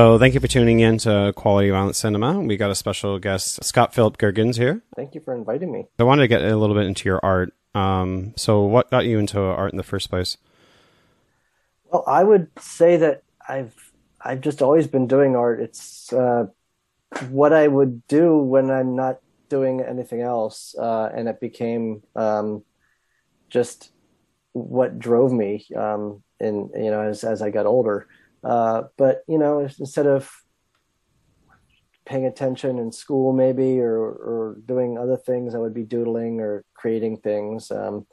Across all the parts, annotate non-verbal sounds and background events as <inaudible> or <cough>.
So thank you for tuning in to Quality Violent Cinema. We got a special guest, Scott Philip Gergens here. Thank you for inviting me. I wanted to get a little bit into your art. Um, so what got you into art in the first place? Well, I would say that I've I've just always been doing art. It's uh, what I would do when I'm not doing anything else, uh, and it became um, just what drove me. Um, in you know, as as I got older. Uh, but you know, instead of paying attention in school, maybe or or doing other things, I would be doodling or creating things. Um,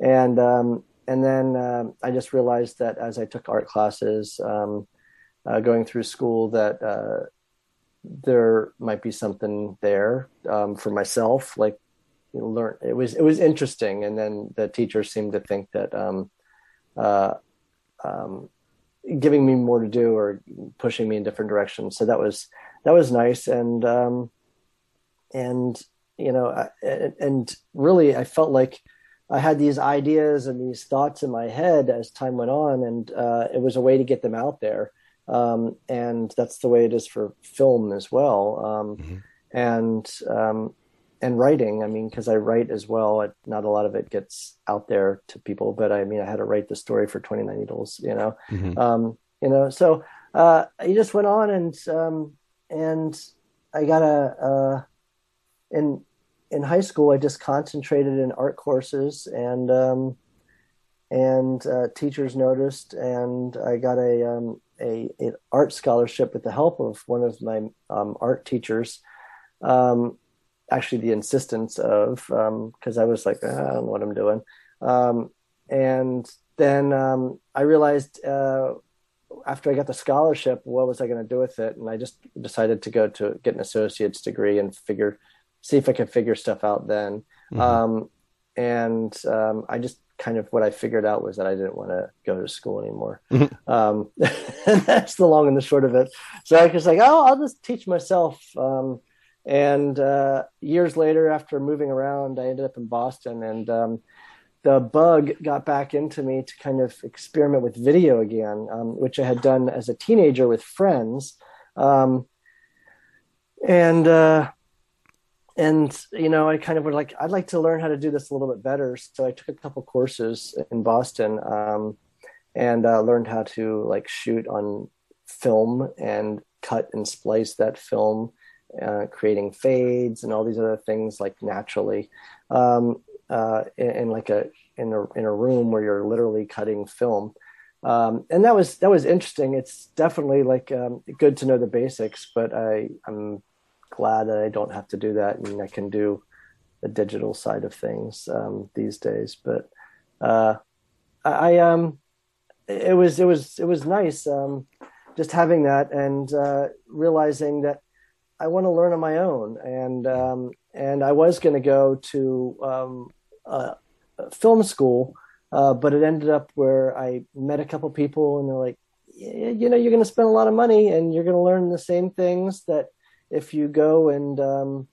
and um, and then uh, I just realized that as I took art classes, um, uh, going through school, that uh, there might be something there um, for myself. Like learn, it was it was interesting, and then the teachers seemed to think that um, uh, um, giving me more to do or pushing me in different directions. So that was that was nice, and um, and you know, I, and really, I felt like I had these ideas and these thoughts in my head as time went on, and uh, it was a way to get them out there. Um, and that's the way it is for film as well. Um, mm-hmm. And um, and writing. I mean, because I write as well. It, not a lot of it gets out there to people, but I mean, I had to write the story for Twenty Nine Needles. You know, mm-hmm. um, you know. So uh, I just went on and um, and I got a uh, in in high school. I just concentrated in art courses and um, and uh, teachers noticed, and I got a um, a, a art scholarship with the help of one of my um, art teachers. Um, actually the insistence of because um, I was like ah, I don't know what I'm doing, um, and then um, I realized uh, after I got the scholarship, what was I going to do with it? And I just decided to go to get an associate's degree and figure see if I could figure stuff out then. Mm-hmm. Um, and um, I just kind of what I figured out was that I didn't want to go to school anymore. Mm-hmm. Um, and <laughs> that's the long and the short of it. So I was like, oh, I'll just teach myself. Um, and uh, years later, after moving around, I ended up in Boston, and um, the bug got back into me to kind of experiment with video again, um, which I had done as a teenager with friends. Um, and uh, and you know, I kind of would like I'd like to learn how to do this a little bit better. So I took a couple courses in Boston um, and uh, learned how to like shoot on film and cut and splice that film uh, creating fades and all these other things like naturally um, uh, in, in, like a in a in a room where you're literally cutting film. Um, and that was that was interesting. It's definitely like um, good to know the basics, but I I'm glad that I don't have to do that and I can do the digital side of things um, these days. But uh, I um it was it was it was nice um, just having that and uh, realizing that I want to learn on my own, and um, and I was going to go to um, film school, uh, but it ended up where I met a couple people, and they're like, you know, you're going to spend a lot of money, and you're going to learn the same things that if you go and um,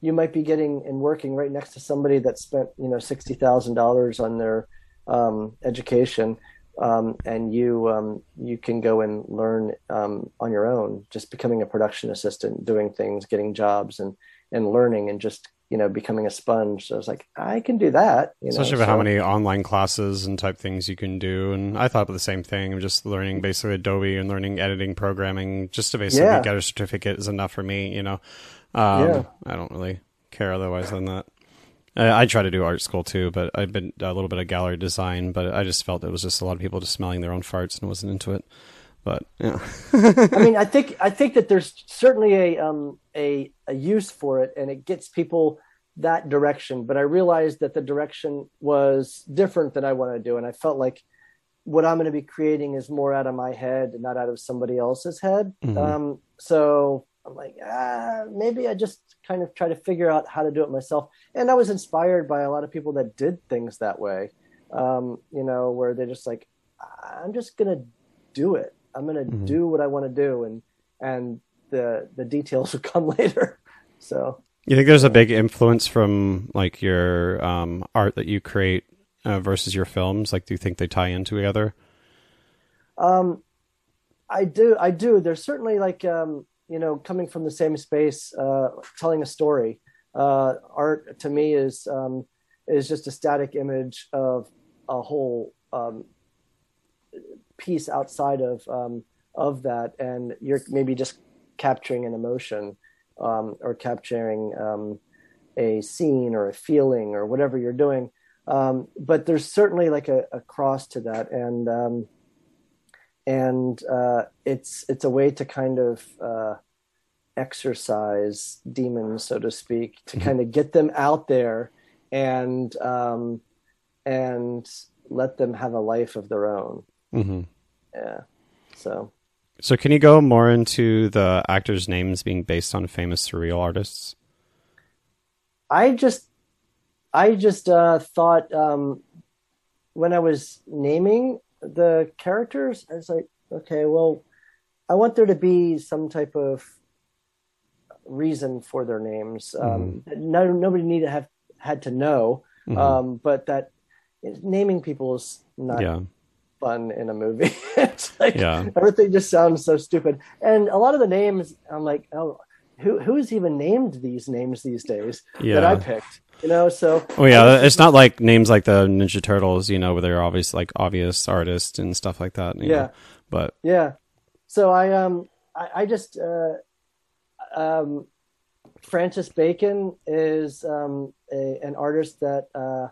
you might be getting and working right next to somebody that spent you know sixty thousand dollars on their um, education um, and you um, you can go and learn um, on your own, just becoming a production assistant, doing things, getting jobs, and and learning, and just you know becoming a sponge. So I was like, I can do that. Especially know, for so. how many online classes and type things you can do. And I thought about the same thing. I'm just learning basically Adobe and learning editing, programming, just to basically yeah. get a certificate is enough for me. You know, um, yeah. I don't really care otherwise than that. I, I try to do art school too, but I've been a little bit of gallery design, but I just felt it was just a lot of people just smelling their own farts and wasn't into it. But yeah, <laughs> I mean, I think I think that there's certainly a um a a use for it, and it gets people that direction. But I realized that the direction was different than I wanted to do, and I felt like what I'm going to be creating is more out of my head and not out of somebody else's head. Mm-hmm. Um, so I'm like, ah, maybe I just kind of try to figure out how to do it myself. And I was inspired by a lot of people that did things that way, um, you know, where they're just like, I'm just gonna do it. I'm gonna mm-hmm. do what I want to do, and and the the details <laughs> will come later. So you think there's a big influence from like your um, art that you create uh, versus your films? Like, do you think they tie in together? Um, I do. I do. There's certainly like um, you know coming from the same space, uh, telling a story. Uh, art to me is um, is just a static image of a whole um, piece outside of um, of that, and you're maybe just capturing an emotion um, or capturing um, a scene or a feeling or whatever you're doing. Um, but there's certainly like a, a cross to that, and and uh, it's it's a way to kind of uh, exorcise demons, so to speak, to mm-hmm. kind of get them out there and um, and let them have a life of their own. Mm-hmm. Yeah. So. So can you go more into the actors' names being based on famous surreal artists? I just, I just uh, thought um, when I was naming the characters, I was like, okay, well, I want there to be some type of reason for their names. Um, mm-hmm. no, nobody need to have had to know, mm-hmm. um, but that naming people is not yeah. fun in a movie. <laughs> it's like yeah. everything just sounds so stupid, and a lot of the names, I'm like, oh, who who's even named these names these days yeah. that I picked? You know, so oh yeah, it's not like names like the Ninja Turtles, you know, where they're obvious like obvious artists and stuff like that. yeah, know? but yeah, so I um I, I just uh um Francis Bacon is um, a, an artist that uh,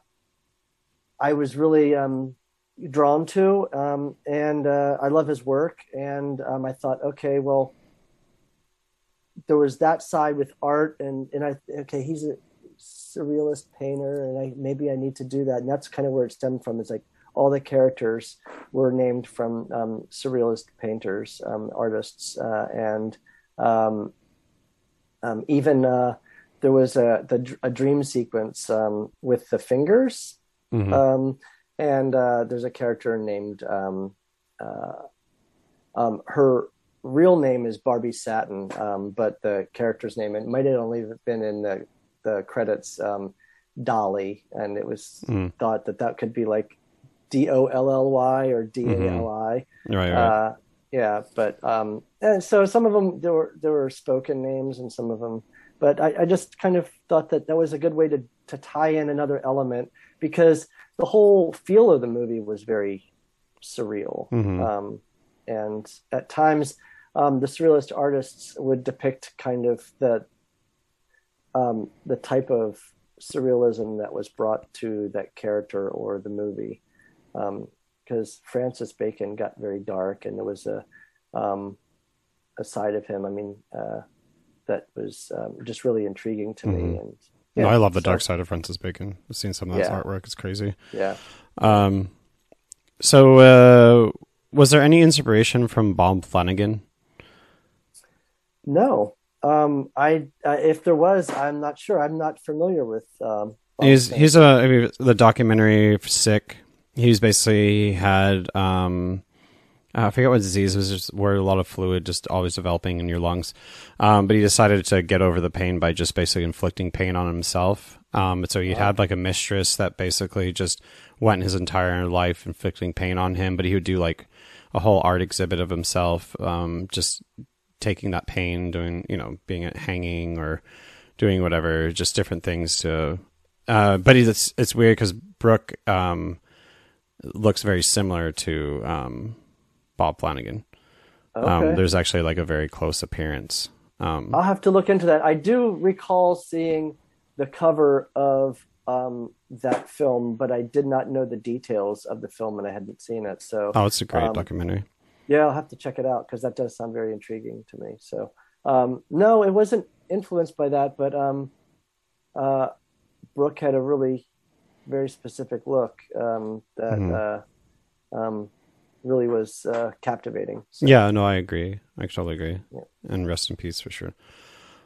I was really um, drawn to, um, and uh, I love his work. And um, I thought, okay, well, there was that side with art, and and I okay, he's a surrealist painter, and I maybe I need to do that. And that's kind of where it stemmed from. Is like all the characters were named from um, surrealist painters, um, artists, uh, and um, even uh, there was a the, a dream sequence um, with the fingers, mm-hmm. um, and uh, there's a character named um, uh, um, her real name is Barbie Satin, um, but the character's name it might have only been in the the credits Dolly, and it was mm. thought that that could be like D O L L Y or D A L I. Mm-hmm. Right. right. Uh, yeah, but um, and so some of them there were there were spoken names and some of them, but I, I just kind of thought that that was a good way to to tie in another element because the whole feel of the movie was very surreal, mm-hmm. um, and at times um, the surrealist artists would depict kind of the um, the type of surrealism that was brought to that character or the movie. Um, because Francis Bacon got very dark, and there was a um, a side of him. I mean, uh, that was um, just really intriguing to mm-hmm. me. And yeah, no, I love the so, dark side of Francis Bacon. I've seen some of that yeah. artwork; it's crazy. Yeah. Um. So, uh, was there any inspiration from Bob Flanagan? No. Um. I uh, if there was, I'm not sure. I'm not familiar with. Um, he's he's a I mean, the documentary Sick he's basically had um, I forget what disease it was, just where a lot of fluid just always developing in your lungs. Um, but he decided to get over the pain by just basically inflicting pain on himself. Um, so he had like a mistress that basically just went his entire life inflicting pain on him. But he would do like a whole art exhibit of himself, um, just taking that pain, doing you know, being hanging or doing whatever, just different things to. Uh, but it's it's weird because Brooke um, looks very similar to um, Bob Flanagan. Um, okay. Um, there's actually like a very close appearance. Um, I'll have to look into that. I do recall seeing the cover of um, that film, but I did not know the details of the film, and I hadn't seen it. So, oh, it's a great um, documentary. Yeah, I'll have to check it out because that does sound very intriguing to me. So, um, no, it wasn't influenced by that, but uh, Brooke had a really very specific look um, that mm-hmm. uh, um, really was uh, captivating. So, yeah, no, I agree. I totally agree. Yeah. And rest in peace for sure.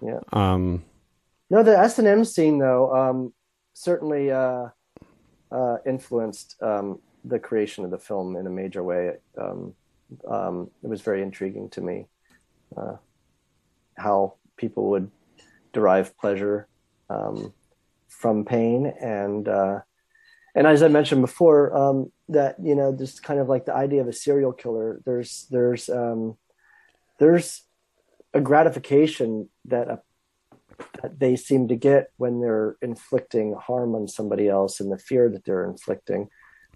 Yeah. Um, no, the S and M scene though um, certainly uh, uh, influenced um, the creation of the film in a major way. Um, um, it was very intriguing to me uh, how people would derive pleasure um, from pain and uh, and as I mentioned before, um, that you know, just kind of like the idea of a serial killer. There's there's um, there's a gratification that a, that they seem to get when they're inflicting harm on somebody else and the fear that they're inflicting.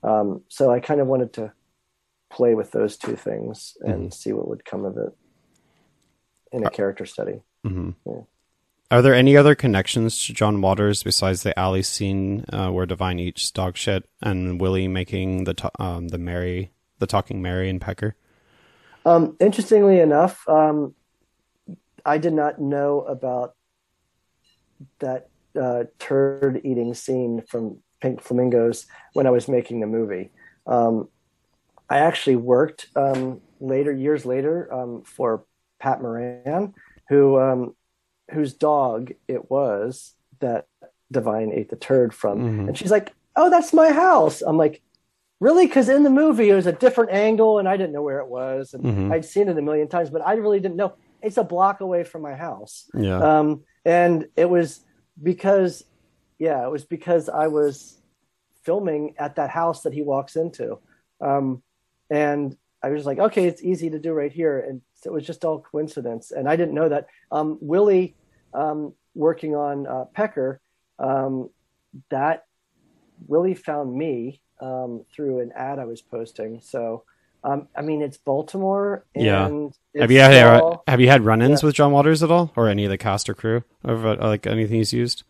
Um, so I kind of wanted to play with those two things and mm-hmm. see what would come of it in a character study. Mm-hmm. Yeah. Are there any other connections to John Waters besides the alley scene uh, where Divine eats dog shit and Willie making the to- um, the Mary the talking Mary and Pecker? Um, interestingly enough, um, I did not know about that uh, turd eating scene from Pink Flamingos when I was making the movie. Um, I actually worked um, later, years later, um, for Pat Moran, who um, whose dog it was that Divine ate the turd from, mm-hmm. and she's like, "Oh, that's my house." I'm like, "Really?" Because in the movie it was a different angle, and I didn't know where it was, and mm-hmm. I'd seen it a million times, but I really didn't know. It's a block away from my house. Yeah. Um, and it was because, yeah, it was because I was filming at that house that he walks into. Um, and I was like, okay, it's easy to do right here. And it was just all coincidence. And I didn't know that. Um, Willie, um, working on uh, Pecker, um, that Willie found me um, through an ad I was posting. So, um, I mean, it's Baltimore. yeah. Have you had all, have you had run-ins yeah. with John Waters at all, or any of the cast or crew, or uh, like anything he's used?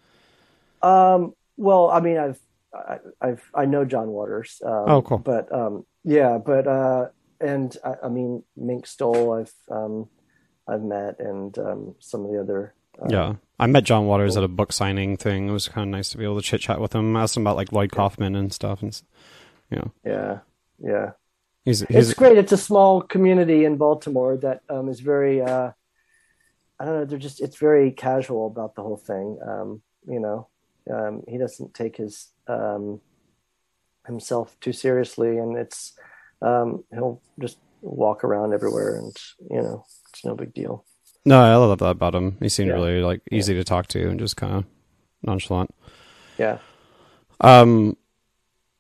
Um. Well, I mean, I've I, I've I know John Waters. Um, oh, cool. But um, yeah, but uh, and I, I mean Mink Stole, I've um, I've met, and um, some of the other. Uh, yeah, I met John Waters at a book signing thing. It was kind of nice to be able to chit chat with him, I asked him about like Lloyd Kaufman and stuff, and you know. Yeah, yeah. He's, he's, it's great. It's a small community in Baltimore that um, is very. Uh, I don't know. They're just. It's very casual about the whole thing. Um, you know, um, he doesn't take his um, himself too seriously, and it's um, he'll just walk around everywhere, and you know, it's no big deal. No, I love that about him. He seemed yeah. really like easy yeah. to talk to and just kind of nonchalant. Yeah. Um.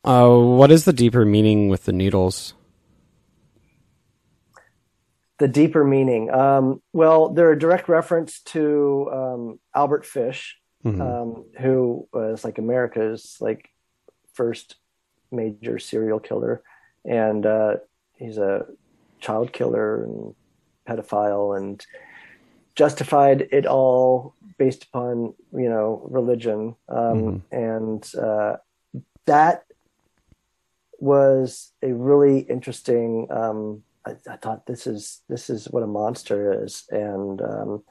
Uh, what is the deeper meaning with the needles? The deeper meaning. Um, well, they're a direct reference to um, Albert Fish, mm-hmm. um, who was like America's like first major serial killer, and uh, he's a child killer and pedophile, and justified it all based upon you know religion, um, mm-hmm. and uh, that was a really interesting. Um, I, I, thought this is this is what a monster is, and um,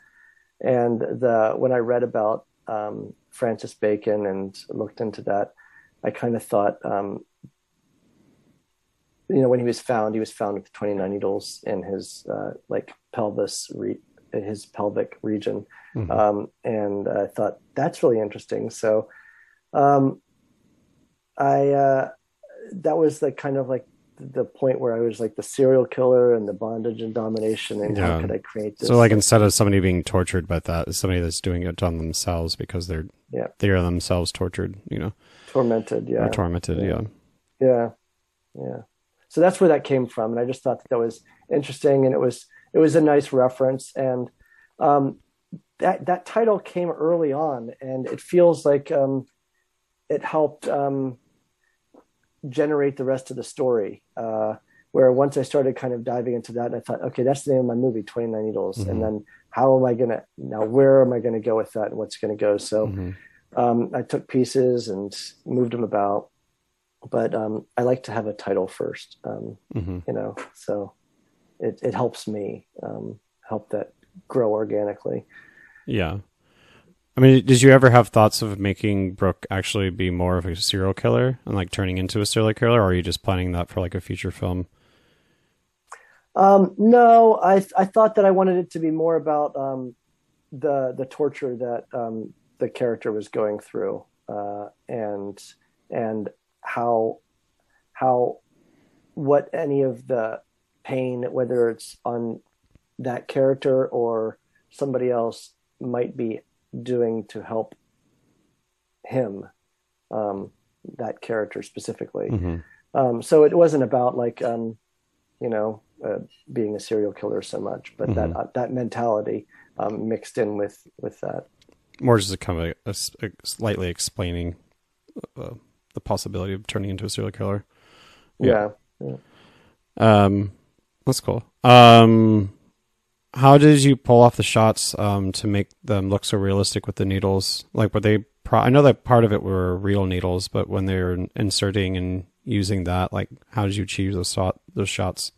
and the when I read about um, Francis Bacon and looked into that, I kind of thought, um, you know, when he was found, he was found with 29 needles in his uh, like pelvis, re- his pelvic region, mm-hmm. um, and I thought that's really interesting. So, um, I uh, that was the kind of like the point where I was like the serial killer and the bondage and domination, and yeah. how could I create this? So, like, instead of somebody being tortured by that, somebody that's doing it on themselves because they're yeah they are themselves tortured, you know, tormented, yeah, or tormented, yeah. yeah, yeah, yeah. So that's where that came from, and I just thought that that was interesting, and it was it was a nice reference, and um, that that title came early on, and it feels like um, it helped. Um, generate the rest of the story. Uh, where once I started kind of diving into that, and I thought, okay, that's the name of my movie, 29 Needles. Mm-hmm. And then how am I going to, now where am I going to go with that and what's going to go? So mm-hmm. um, I took pieces and moved them about. But um, I like to have a title first, um, mm-hmm. you know, so it, it helps me um, help that grow organically. Yeah. I mean, did you ever have thoughts of making Brooke actually be more of a serial killer and like turning into a serial killer, or are you just planning that for like a future film? Um, no, I I thought that I wanted it to be more about um, the the torture that um, the character was going through, uh, and and how how what any of the pain, whether it's on that character or somebody else, might be doing to help him. Um, that character specifically. Mm-hmm. Um, so it wasn't about like um, you know uh, being a serial killer so much, but mm-hmm. that uh, that mentality um, mixed in with with that. More just a kind of a, a, a slightly explaining uh, the possibility of turning into a serial killer. Yeah. yeah. Um, that's cool. Um, how did you pull off the shots um, to make them look so realistic with the needles? Like, were they? Pro- I know that part of it were real needles, but when they were inserting and using that, like, how did you achieve those shot those shots?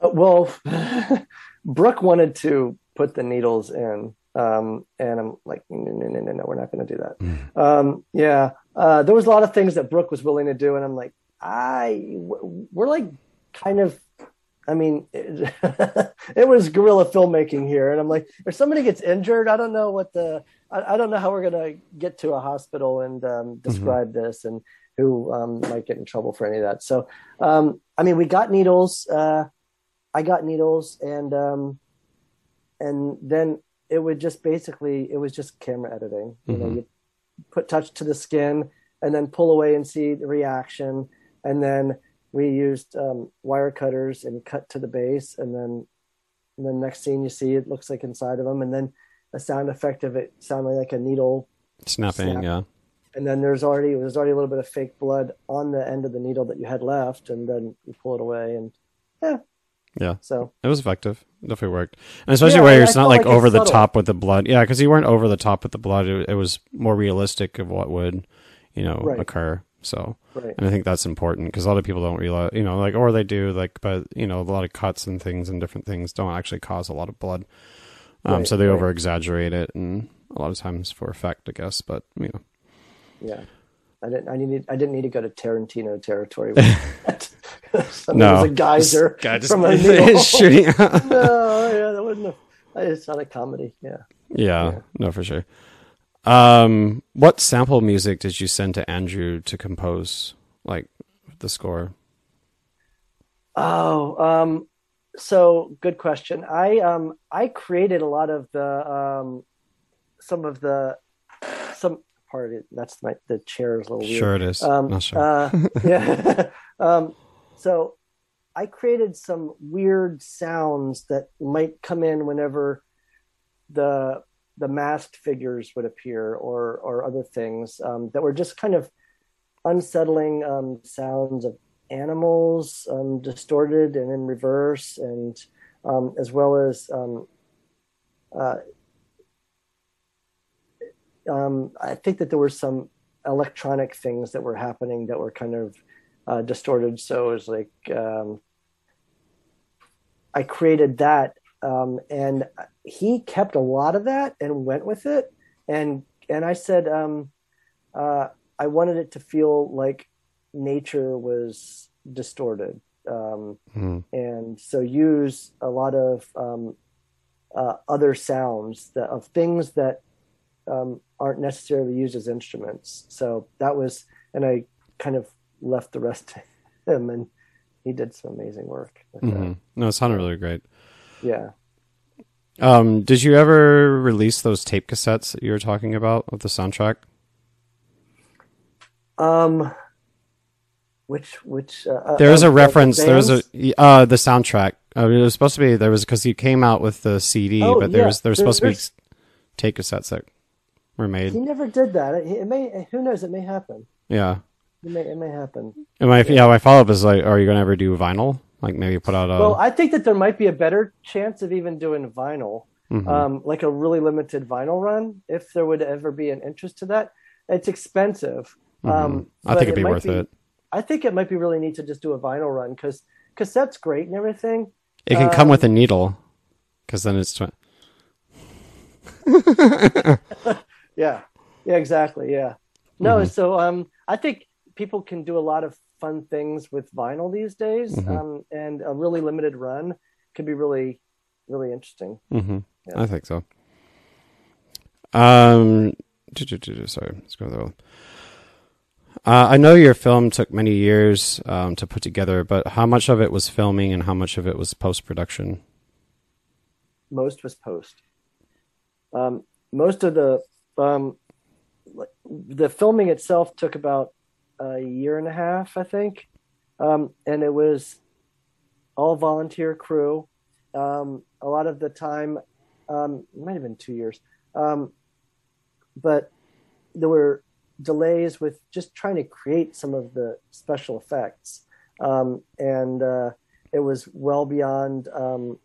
Uh, well, <laughs> Brooke wanted to put the needles in, um, and I'm like, no, no, no, no, no we're not going to do that. Mm. Um, yeah, uh, there was a lot of things that Brooke was willing to do, and I'm like, I, we're like kind of I mean, it, <laughs> it, was guerrilla filmmaking here, and I'm like, if somebody gets injured, I don't know what the, I, I don't know how we're gonna get to a hospital and um, mm-hmm. describe mm-hmm. this, and who um, might get in trouble for any of that. So, um, I mean, we got needles. Uh, I got needles, and um, and then it would just basically, it was just camera editing. You mm-hmm. know, you put touch to the skin, and then pull away and see the reaction, and then we used um, wire cutters and cut to the base, and then and the next scene you see it looks like inside of them, and then a sound effect of it sounding like a needle snapping, snap. yeah. And then there's already there's already a little bit of fake blood on the end of the needle that you had left, and then you pull it away, and yeah, yeah. So it was effective. It definitely worked, and especially yeah, where it's not like, like over the top with the blood. Yeah, because you weren't over the top with the blood. It, it, was more realistic of what would, you know, right. occur. So, right. and I think that's important because a lot of people don't realize, you know, like, or they do, like, but, you know, a lot of cuts and things and different things don't actually cause a lot of blood. Um, right, so they over exaggerate it and a lot of times for effect, I guess, but, you know. Yeah. I didn't, I needed, I didn't need to go to Tarantino territory. <laughs> <laughs> no. was a geyser <laughs> guy just from a shooting. <laughs> no, yeah, that wasn't a, it's not a comedy. Yeah. yeah. Yeah. No, for sure. Um, what sample music did you send to Andrew to compose, like the score? Oh, um, so good question. I um I created a lot of the um some of the some part of it. That's my the chair is a little weird. Sure, it is. Um, Not sure. uh, yeah. um, so I created some weird sounds that might come in whenever the the masked figures would appear or or other things um, that were just kind of unsettling um, sounds of animals um, distorted and in reverse and um, as well as um, uh, um, I think that there were some electronic things that were happening that were kind of uh, distorted so it was like I created that um, and he kept a lot of that and went with it. And and I said um, uh, I wanted it to feel like nature was distorted, um, mm. and so use a lot of um, uh, other sounds that, of things that um, aren't necessarily used as instruments. So that was, and I kind of left the rest to him, and he did some amazing work. Mm-hmm. No, it sounded really great. Yeah. Um, did you ever release those tape cassettes that you were talking about of the soundtrack? Um, which which uh, uh there was a reference. The there was a uh the soundtrack. Uh, it was supposed to be there was because you came out with the CD, oh, but there yeah. was there was supposed there, to be tape cassettes that were made. He never did that. It, it, may. Who knows? It may happen. Yeah. It may. It may happen. And my yeah, yeah my follow up is like, are you gonna ever do vinyl? Like maybe put out a. Well, I think that there might be a better chance of even doing vinyl, mm-hmm. um, like a really limited vinyl run, if there would ever be an interest to that. It's expensive. Mm-hmm. Um, I think it'd be it worth be, it. I think it might be really neat to just do a vinyl run because cassette's great and everything. It can um, come with a needle, because then it's. Tw- <laughs> yeah, yeah, exactly. Yeah, no. Mm-hmm. So um, I think people can do a lot of fun things with vinyl these days, mm-hmm. um, and a really limited run could be really, really interesting. Mm-hmm. Yeah. I think so. Um, sorry, let's go there. Uh, I know your film took many years um, to put together, but how much of it was filming and how much of it was post production? Most was post. Um, most of the um, the filming itself took about a year and a half, I think, um, and it was all volunteer crew. Um, a lot of the time, um, it might have been two years, um, but there were delays with just trying to create some of the special effects, um, and uh, it was well beyond um,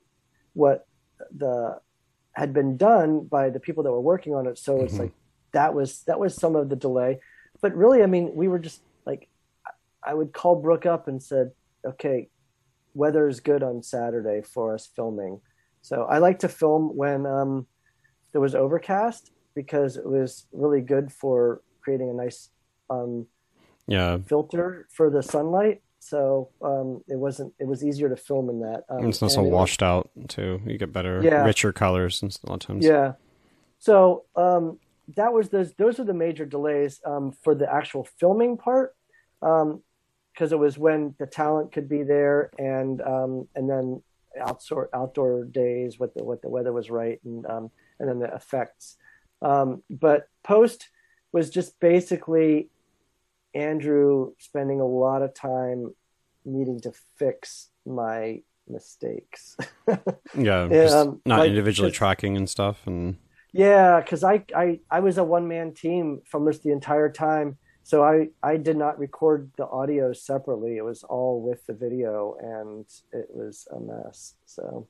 what the had been done by the people that were working on it. So mm-hmm. it's like that was that was some of the delay. But really, I mean, we were just like I would call Brooke up and said, "Okay, weather is good on Saturday for us filming." So I like to film when um, there was overcast because it was really good for creating a nice um, yeah filter for the sunlight so um, it wasn't. It was easier to film in that. Um, it's not so washed out too. You get better, yeah. richer colors and a lot of times. Yeah. So um, that was those. Those are the major delays um, for the actual filming part, because um, it was when the talent could be there, and um, and then outdoor outdoor days, what the what the weather was right, and and then the effects. but post was just basically Andrew spending a lot of time needing to fix my mistakes. <laughs> yeah, um, not like, individually tracking and stuff, and yeah, because I, I I was a one man team from this the entire time, so I I did not record the audio separately. It was all with the video, and it was a mess. So.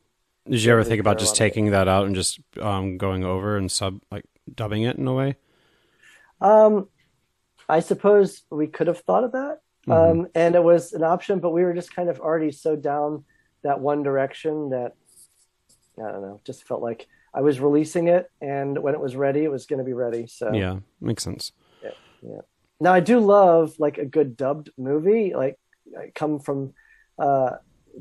Did you ever think about just taking that out and just um, going over and sub like dubbing it in a way? Um, I suppose we could have thought of that. Mm-hmm. Um, and it was an option, but we were just kind of already so down that one direction that I don't know, just felt like I was releasing it, and when it was ready, it was going to be ready. So yeah, makes sense. Yeah, yeah. Now I do love like a good dubbed movie. Like I come from uh,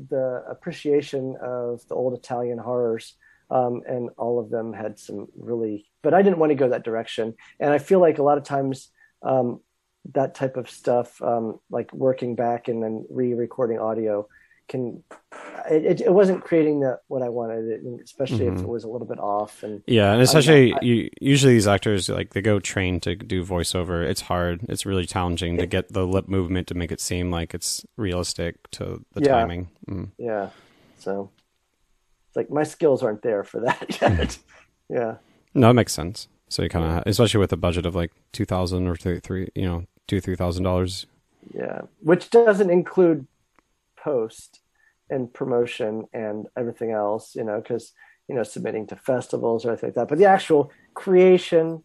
the appreciation of the old Italian horrors, um, and all of them had some really. But I didn't want to go that direction, and I feel like a lot of times um, that type of stuff, um, like working back and then re-recording audio, can it, it wasn't creating the what I wanted, especially mm-hmm. if it was a little bit off. And yeah, and especially I, I, you, usually these actors like they go trained to do voiceover. It's hard. It's really challenging to get the lip movement to make it seem like it's realistic to the yeah, timing. Mm. Yeah, so it's like my skills aren't there for that <laughs> yet. yeah. No, it makes sense. So you kind of, especially with a budget of like two thousand or three, three, you know, two three thousand dollars. Yeah, which doesn't include post and promotion and everything else, you know, because you know submitting to festivals or anything like that. But the actual creation,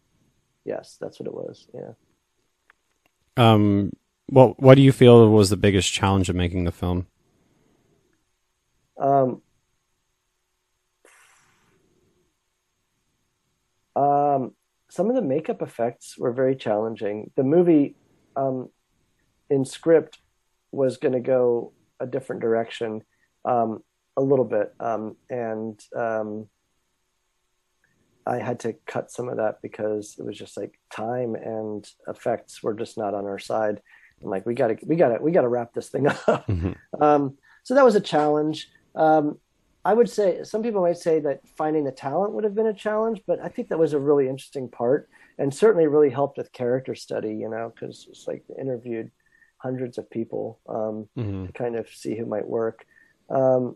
yes, that's what it was. Yeah. Um. Well, what do you feel was the biggest challenge of making the film? Um. Um, some of the makeup effects were very challenging. The movie um, in script was going to go a different direction um, a little bit, um, and um, I had to cut some of that because it was just like time and effects were just not on our side. I'm like, we got to, we got to, we got to wrap this thing <laughs> up. Mm-hmm. Um, so that was a challenge. Um, I would say some people might say that finding the talent would have been a challenge, but I think that was a really interesting part and certainly really helped with character study, you know, because it's like the interviewed hundreds of people um, mm-hmm. to kind of see who might work. Um,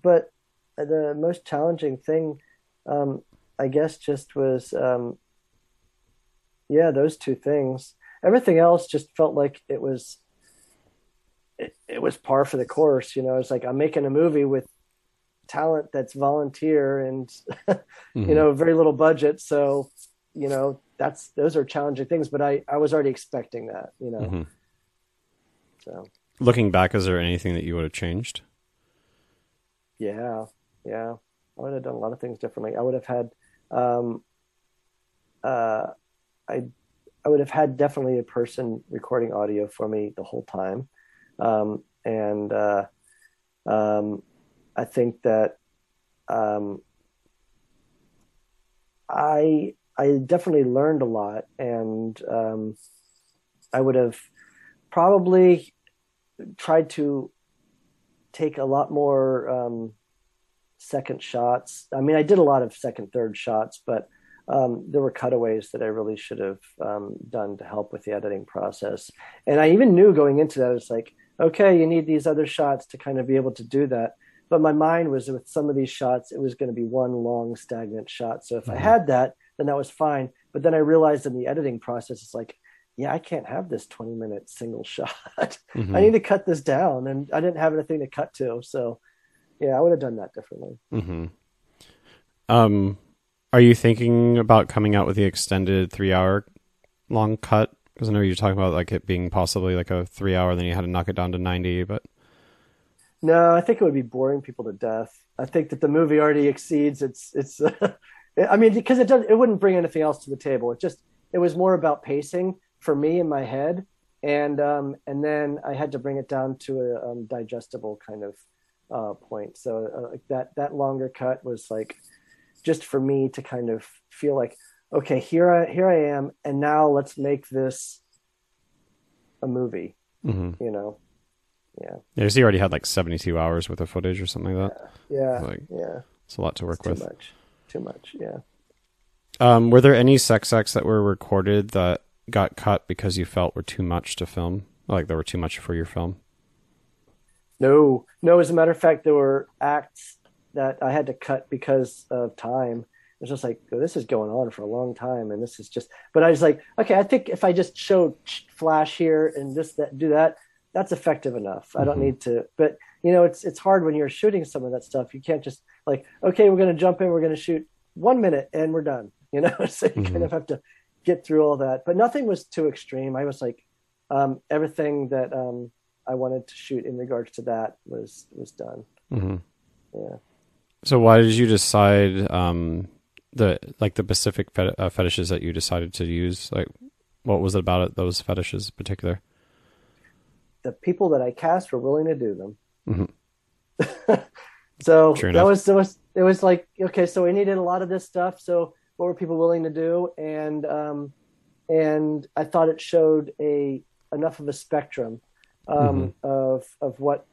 but the most challenging thing, um, I guess, just was, um, yeah, those two things. Everything else just felt like it was it, it, was par for the course. You know, it's like I'm making a movie with talent that's volunteer and <laughs> mm-hmm. you know very little budget so you know that's those are challenging things but i i was already expecting that you know mm-hmm. So. Looking back is there anything that you would have changed? Yeah yeah. I would have done a lot of things differently. I would have had um uh i i would have had definitely a person recording audio for me the whole time. Um and uh um I think that um, I I definitely learned a lot, and um, I would have probably tried to take a lot more um, second shots. I mean, I did a lot of second, third shots, but um, there were cutaways that I really should have um, done to help with the editing process. And I even knew going into that, it's like, okay, you need these other shots to kind of be able to do that. But my mind was with some of these shots, it was going to be one long stagnant shot. So if mm-hmm. I had that, then that was fine. But then I realized in the editing process, it's like, yeah, I can't have this 20 minute single <laughs> shot. Mm-hmm. I need to cut this down. And I didn't have anything to cut to. So yeah, I would have done that differently. Mm-hmm. Um, are you thinking about coming out with the extended three hour long cut? Because I know you're talking about like it being possibly like a three hour, then you had to knock it down to 90, but. No, I think it would be boring people to death. I think that the movie already exceeds its, its, <laughs> I mean, because it does, it wouldn't bring anything else to the table. It just, it was more about pacing for me in my head. And, um, and then I had to bring it down to a um, digestible kind of uh, point. So uh, that, that longer cut was like, just for me to kind of feel like, okay, here I here I am, and now let's make this a movie. Mm-hmm. You know, yeah. Yeah, so you already had like seventy two hours worth of footage or something like that. Yeah, like, yeah. It's a lot to work it's with. Too much. Too much. Yeah. Um, were there any sex acts that were recorded that got cut because you felt were too much to film? Like there were too much for your film? No, no. As a matter of fact, there were acts that I had to cut because of time. It's just like oh, this is going on for a long time, and this is just. But I was like, okay, I think if I just show flash here and this that do that, that's effective enough. Mm-hmm. I don't mm-hmm. need to. But you know, it's it's hard when you're shooting some of that stuff. You can't just like, okay, we're going to jump in, we're going to shoot one minute, and we're done. You know, <laughs> so you mm-hmm. kind of have to get through all that. But nothing was too extreme. I was like, um, everything that um, I wanted to shoot in regards to that was was done. Mm-hmm. Yeah. So why did you decide um, the like the specific fet- uh, fetishes that you decided to use? Like, what was it about it, those fetishes in particular? The people that I cast were willing to do them. Mm-hmm. <laughs> so that was it was it was like okay, so we needed a lot of this stuff. So what were people willing to do? And um, and I thought it showed a enough of a spectrum um, mm-hmm. of of what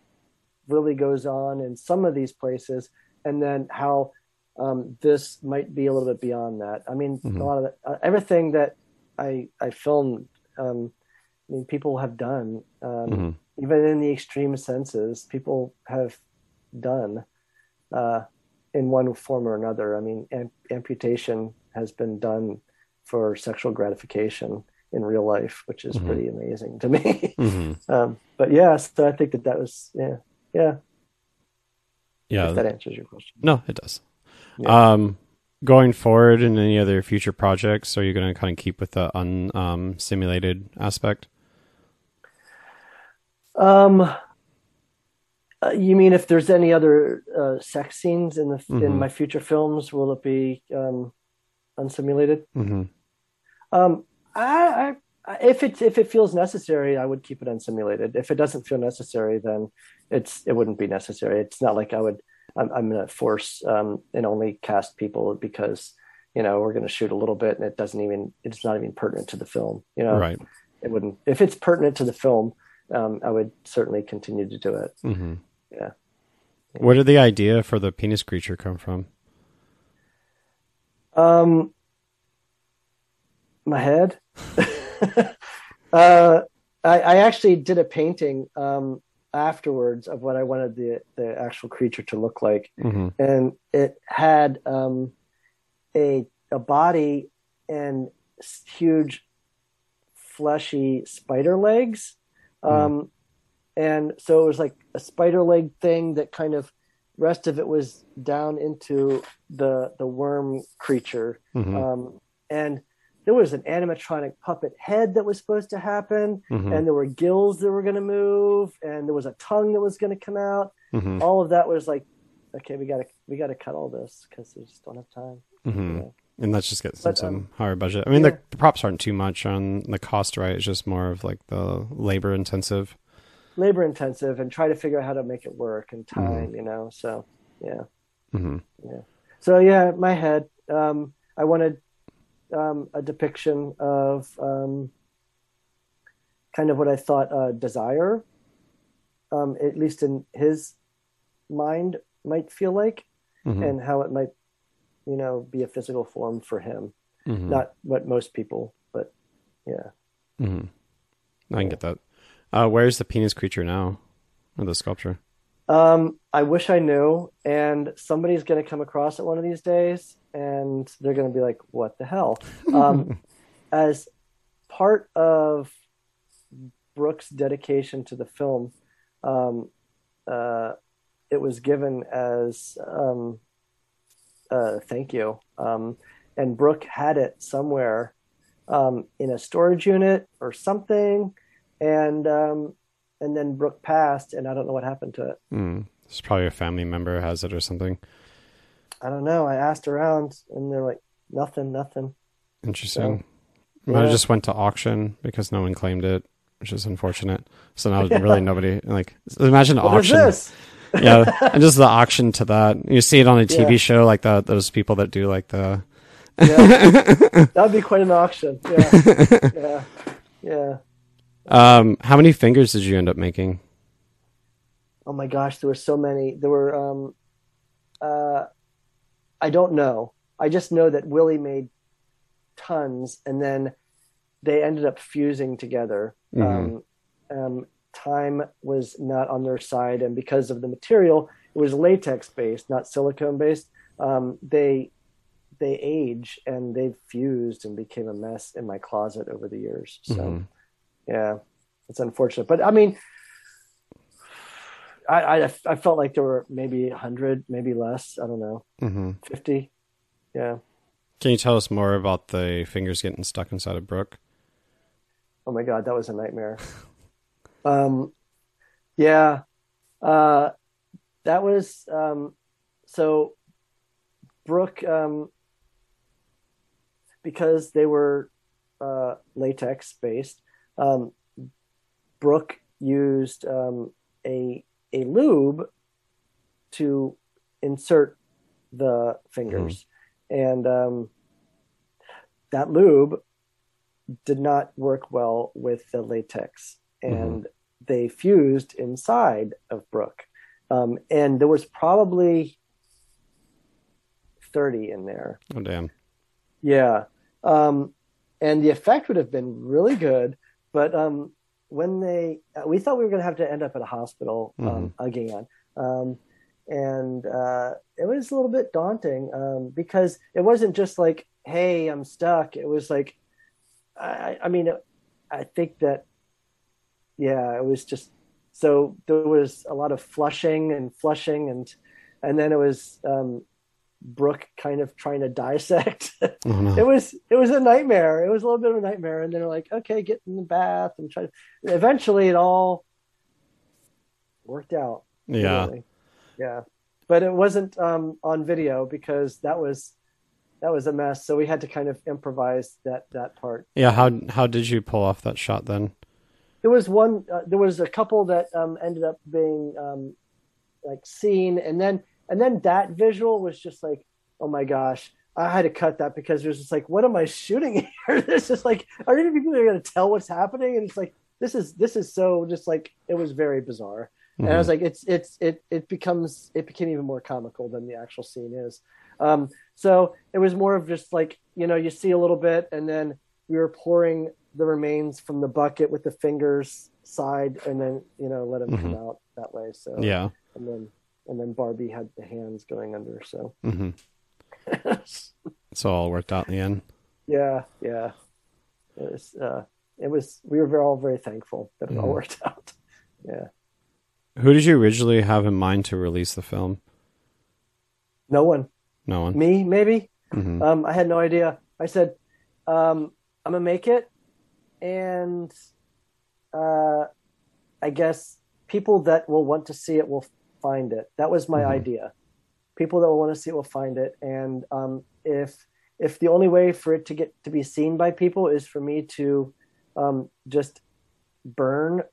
really goes on in some of these places and then how um, this might be a little bit beyond that. I mean, mm-hmm. a lot of the, uh, everything that I I filmed, um, I mean, people have done, um, mm-hmm. even in the extreme senses, people have done uh, in one form or another. I mean, am- amputation has been done for sexual gratification in real life, which is mm-hmm. pretty amazing to me. <laughs> Mm-hmm. <laughs> Um, but yeah, so I think that that was yeah, yeah. Yeah, if that answers your question. No, it does. Yeah. Um, going forward in any other future projects, are you going to kind of keep with the unsimulated um, aspect? Um, uh, you mean if there's any other uh, sex scenes in the mm-hmm. in my future films, will it be um, unsimulated? Mm-hmm. Um, I, I, if it if it feels necessary, I would keep it unsimulated. If it doesn't feel necessary, then it's it wouldn't be necessary. It's not like I would I'm, I'm going to force um, and only cast people because you know we're going to shoot a little bit and it doesn't even it's not even pertinent to the film. You know, right? It wouldn't if it's pertinent to the film. Um, I would certainly continue to do it. Mm-hmm. Yeah. Where did the idea for the penis creature come from? Um, my head. <laughs> uh, I, I, actually did a painting um, afterwards of what I wanted the the actual creature to look like, mm-hmm. and it had um, a a body and huge fleshy spider legs, mm. um, and so it was like a spider leg thing that kind of rest of it was down into the the worm creature, mm-hmm. um, and there was an animatronic puppet head that was supposed to happen, mm-hmm. and there were gills that were going to move, and there was a tongue that was going to come out. Mm-hmm. All of that was like, okay, we got to we got to cut all this because we just don't have time. Mm-hmm. And let's just get some, but, um, higher budget. I mean, yeah. the, the, props aren't too much on the cost, right? It's just more of like the labor intensive. Labor intensive, and try to figure out how to make it work and mm-hmm. time. You know, so yeah, mm-hmm. yeah. So yeah, my head. Um, I wanted um, a depiction of um, kind of what I thought uh, desire, um, at least in his mind, might feel like, mm-hmm. and how it might, you know, be a physical form for him. mm-hmm. not what most people, but yeah. Mm-hmm. I can get that. Uh, where's the penis creature now, or the sculpture? Um, I wish I knew, and somebody's going to come across it one of these days, and they're going to be like, "What the hell?" Um, <laughs> as part of Brooke's dedication to the film, um, uh, it was given as um, uh, thank you. Um, and Brooke had it somewhere um, in a storage unit or something, and um, and then Brooke passed, and I don't know what happened to it. Mm. It's probably a family member has it or something. I don't know. I asked around, and they're like, nothing, nothing. Interesting. So, yeah. I just went to auction because no one claimed it, which is unfortunate. So now <laughs> yeah. really nobody like imagine what auction. <laughs> yeah, and just the auction to that. You see it on a TV yeah. show like that. Those people that do like the. yeah, <laughs> that'd be quite an auction. Yeah, yeah, yeah. Um, how many fingers did you end up making? Oh my gosh, there were so many. There were. Um, uh, I don't know. I just know that Willie made tons, and then they ended up fusing together. Mm-hmm. Um, um, time was not on their side, and because of the material, it was latex based, not silicone based. Um, they they age and they've fused and became a mess in my closet over the years. So, mm-hmm. Yeah, it's unfortunate. But I mean, I, I, I felt like there were maybe hundred, maybe less. I don't know, mm-hmm. fifty. Yeah. Can you tell us more about the fingers getting stuck inside of Brooke? Oh my god, that was a nightmare. <laughs> Um, yeah, uh, that was um, so. Brooke, um, because they were uh, latex based, um, Brooke used um, a a lube to insert the fingers, mm-hmm. and um, that lube did not work well with the latex. Mm-hmm. and mm-hmm. they fused inside of Brooke. Um, and there was probably 30 in there. Oh, damn. Yeah. Um, and the effect would have been really good. But um, when they, uh, we thought we were going to have to end up at a hospital um, mm-hmm. again. Um, and uh, it was a little bit daunting um, because it wasn't just like, hey, I'm stuck. It was like, I, I mean, I think that yeah, it was just so there was a lot of flushing and flushing and and then it was um, Brooke kind of trying to dissect. <laughs> Oh, no. It was it was a nightmare. It was a little bit of a nightmare. And they're like, okay, get in the bath and try. Eventually, it all worked out. Yeah, really. yeah, but it wasn't um, on video because that was that was a mess. So we had to kind of improvise that that part. Yeah how how did you pull off that shot then? there was one uh, there was a couple that um, ended up being um, like seen and then and then that visual was just like oh my gosh i had to cut that because there's just like what am i shooting <laughs> here there's just like are any people going to tell what's happening and it's like this is this is so just like it was very bizarre mm-hmm. and i was mm-hmm. like it's it's it it becomes it became even more comical than the actual scene is um so it was more of just like you know you see a little bit and then we were pouring the remains from the bucket with the fingers side, and then you know let them mm-hmm. come out that way. So yeah, and then and then Barbie had the hands going under. So mm-hmm. <laughs> so all worked out in the end. Yeah, yeah. It was. Uh, it was. We were all very thankful that it mm-hmm. all worked out. Yeah. Who did you originally have in mind to release the film? No one. No one. Me, maybe. Mm-hmm. Um, I had no idea. I said, um, "I'm gonna make it and uh, I guess people that will want to see it will find it. That was my mm-hmm. idea. People that will want to see it will find it, and um, if if the only way for it to get to be seen by people is for me to um, just burn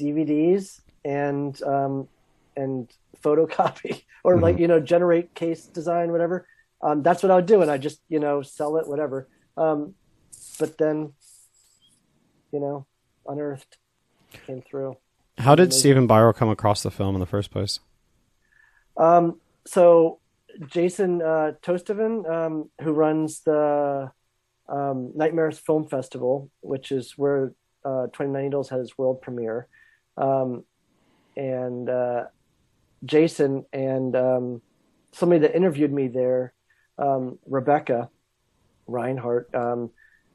DVDs and um, and photocopy <laughs> or mm-hmm. like you know generate case design whatever um, that's what I would do and I just you know sell it whatever um, but then you know, unearthed came through. How did Stephen Biro come across the film in the first place? Um, so Jason uh, um, who runs the um, Nightmares Film Festival, which is where uh, 29 Needles had its world premiere. Um, and uh, Jason and um, somebody that interviewed me there, um, Rebecca Reinhardt, um,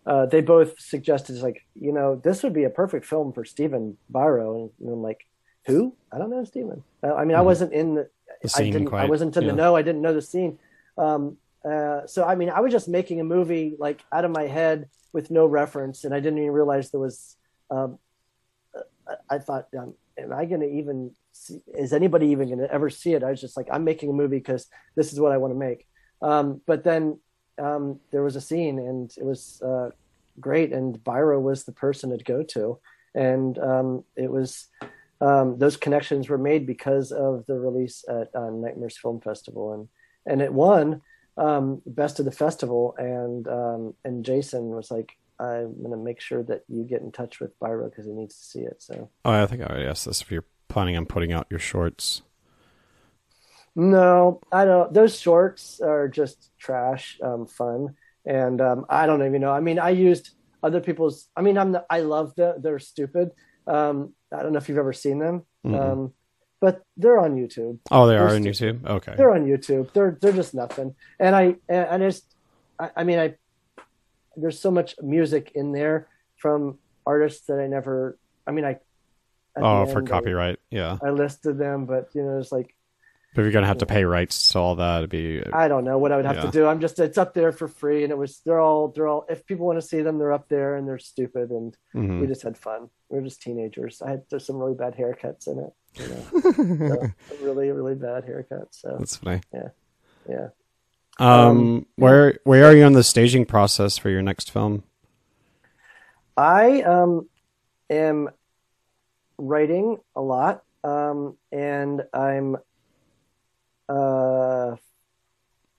uh, they both suggested like, you know, this would be a perfect film for Stephen Biro. And, I'm like, who? I don't know Stephen. Uh, I mean, I mm-hmm. wasn't in the, the I didn't, quite, I wasn't in yeah. the know. I didn't know the scene. Um, uh, so I mean, I was just making a movie like out of my head with no reference, and I didn't even realize there was. Um, I thought, um, am I going to even? See, is anybody even going to ever see it? I was just like, I'm making a movie because this is what I want to make. Um, but then um, there was a scene, and it was uh, great, and Biro was the person to go to, and um, it was. um, those connections were made because of the release at uh, Nightmares Film Festival, and and it won um, best of the festival, and um, and Jason was like, "I'm gonna make sure that you get in touch with Biro because he needs to see it." So, oh, I think I already asked this. If you're planning on putting out your shorts, no, I don't. Those shorts are just trash, um, fun, and um, I don't even know. I mean, I used other people's. I mean, I'm the, I love the. They're stupid. Um, I don't know if you've ever seen them. Mm-hmm. Um, but they're on YouTube. Oh, they they're are on YouTube. Okay, they're on YouTube. They're they're just nothing. And I and I just I, I mean I there's so much music in there from artists that I never. I mean I. Oh, for copyright, I, yeah. I listed them, but you know, it's like but you're gonna have to pay rights to all that. It'd be I don't know what I would have yeah. to do. I'm just it's up there for free, and it was they're all they're all if people want to see them, they're up there, and they're stupid, and mm-hmm. we just had fun. We are just teenagers. I had there's some really bad haircuts in it. You know, <laughs> so, really really bad haircuts. So that's funny. Yeah, yeah. Um, um, where where are you on the staging process for your next film? I um am writing a lot, um, and I'm uh,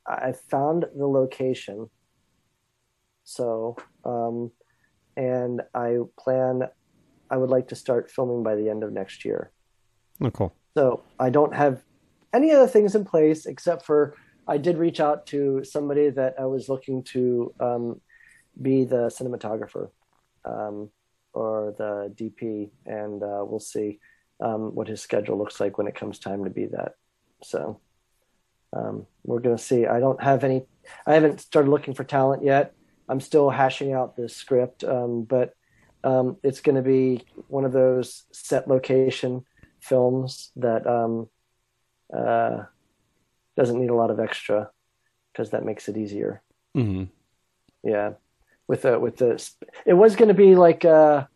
I found the location. So, um, and I plan, I would like to start filming by the end of next year. Oh, cool. So I don't have any other things in place except for I did reach out to somebody that I was looking to um, be the cinematographer um, or the DP, and uh, we'll see um, what his schedule looks like when it comes time to be that. So um, we're going to see. I don't have any. I haven't started looking for talent yet. I'm still hashing out the script, um, but um, it's going to be one of those set location films that um, uh, doesn't need a lot of extra because that makes it easier. Mm-hmm. Yeah, with the with the it was going to be like uh,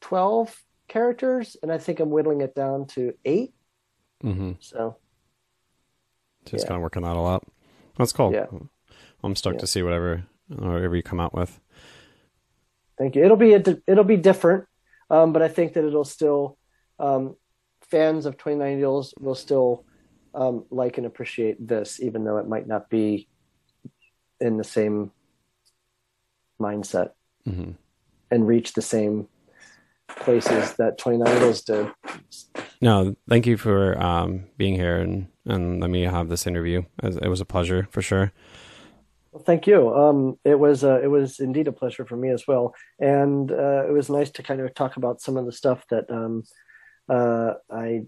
twelve characters, and I think I'm whittling it down to 8 mm-hmm. So just yeah. kind of working that a lot. That's cool. Yeah. I'm stoked yeah. to see whatever whatever you come out with. Thank you. It'll be a, it'll be different, um, but I think that it'll still um, fans of 29 Needles will still um, like and appreciate this, even though it might not be in the same mindset mm-hmm. and reach the same places that 29 Needles did. No, thank you for um, being here and, and let me have this interview. It was a pleasure for sure. Well, thank you. Um, it was uh, it was indeed a pleasure for me as well, and uh, it was nice to kind of talk about some of the stuff that um, uh, I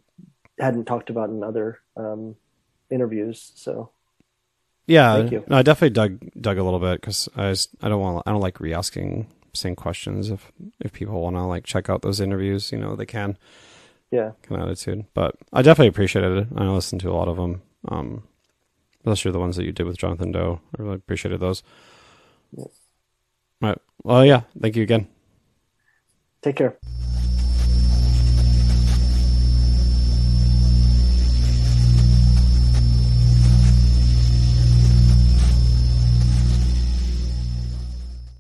hadn't talked about in other um, interviews. So, yeah, thank you. no, I definitely dug dug a little bit because I was, I don't want I don't like re-asking same questions. If if people want to like check out those interviews, you know, they can yeah kind of attitude. But I definitely appreciated it. I listened to a lot of them, um, especially the ones that you did with Jonathan Doe. I really appreciated those. Yeah. All right. Well, yeah. Thank you again. Take care.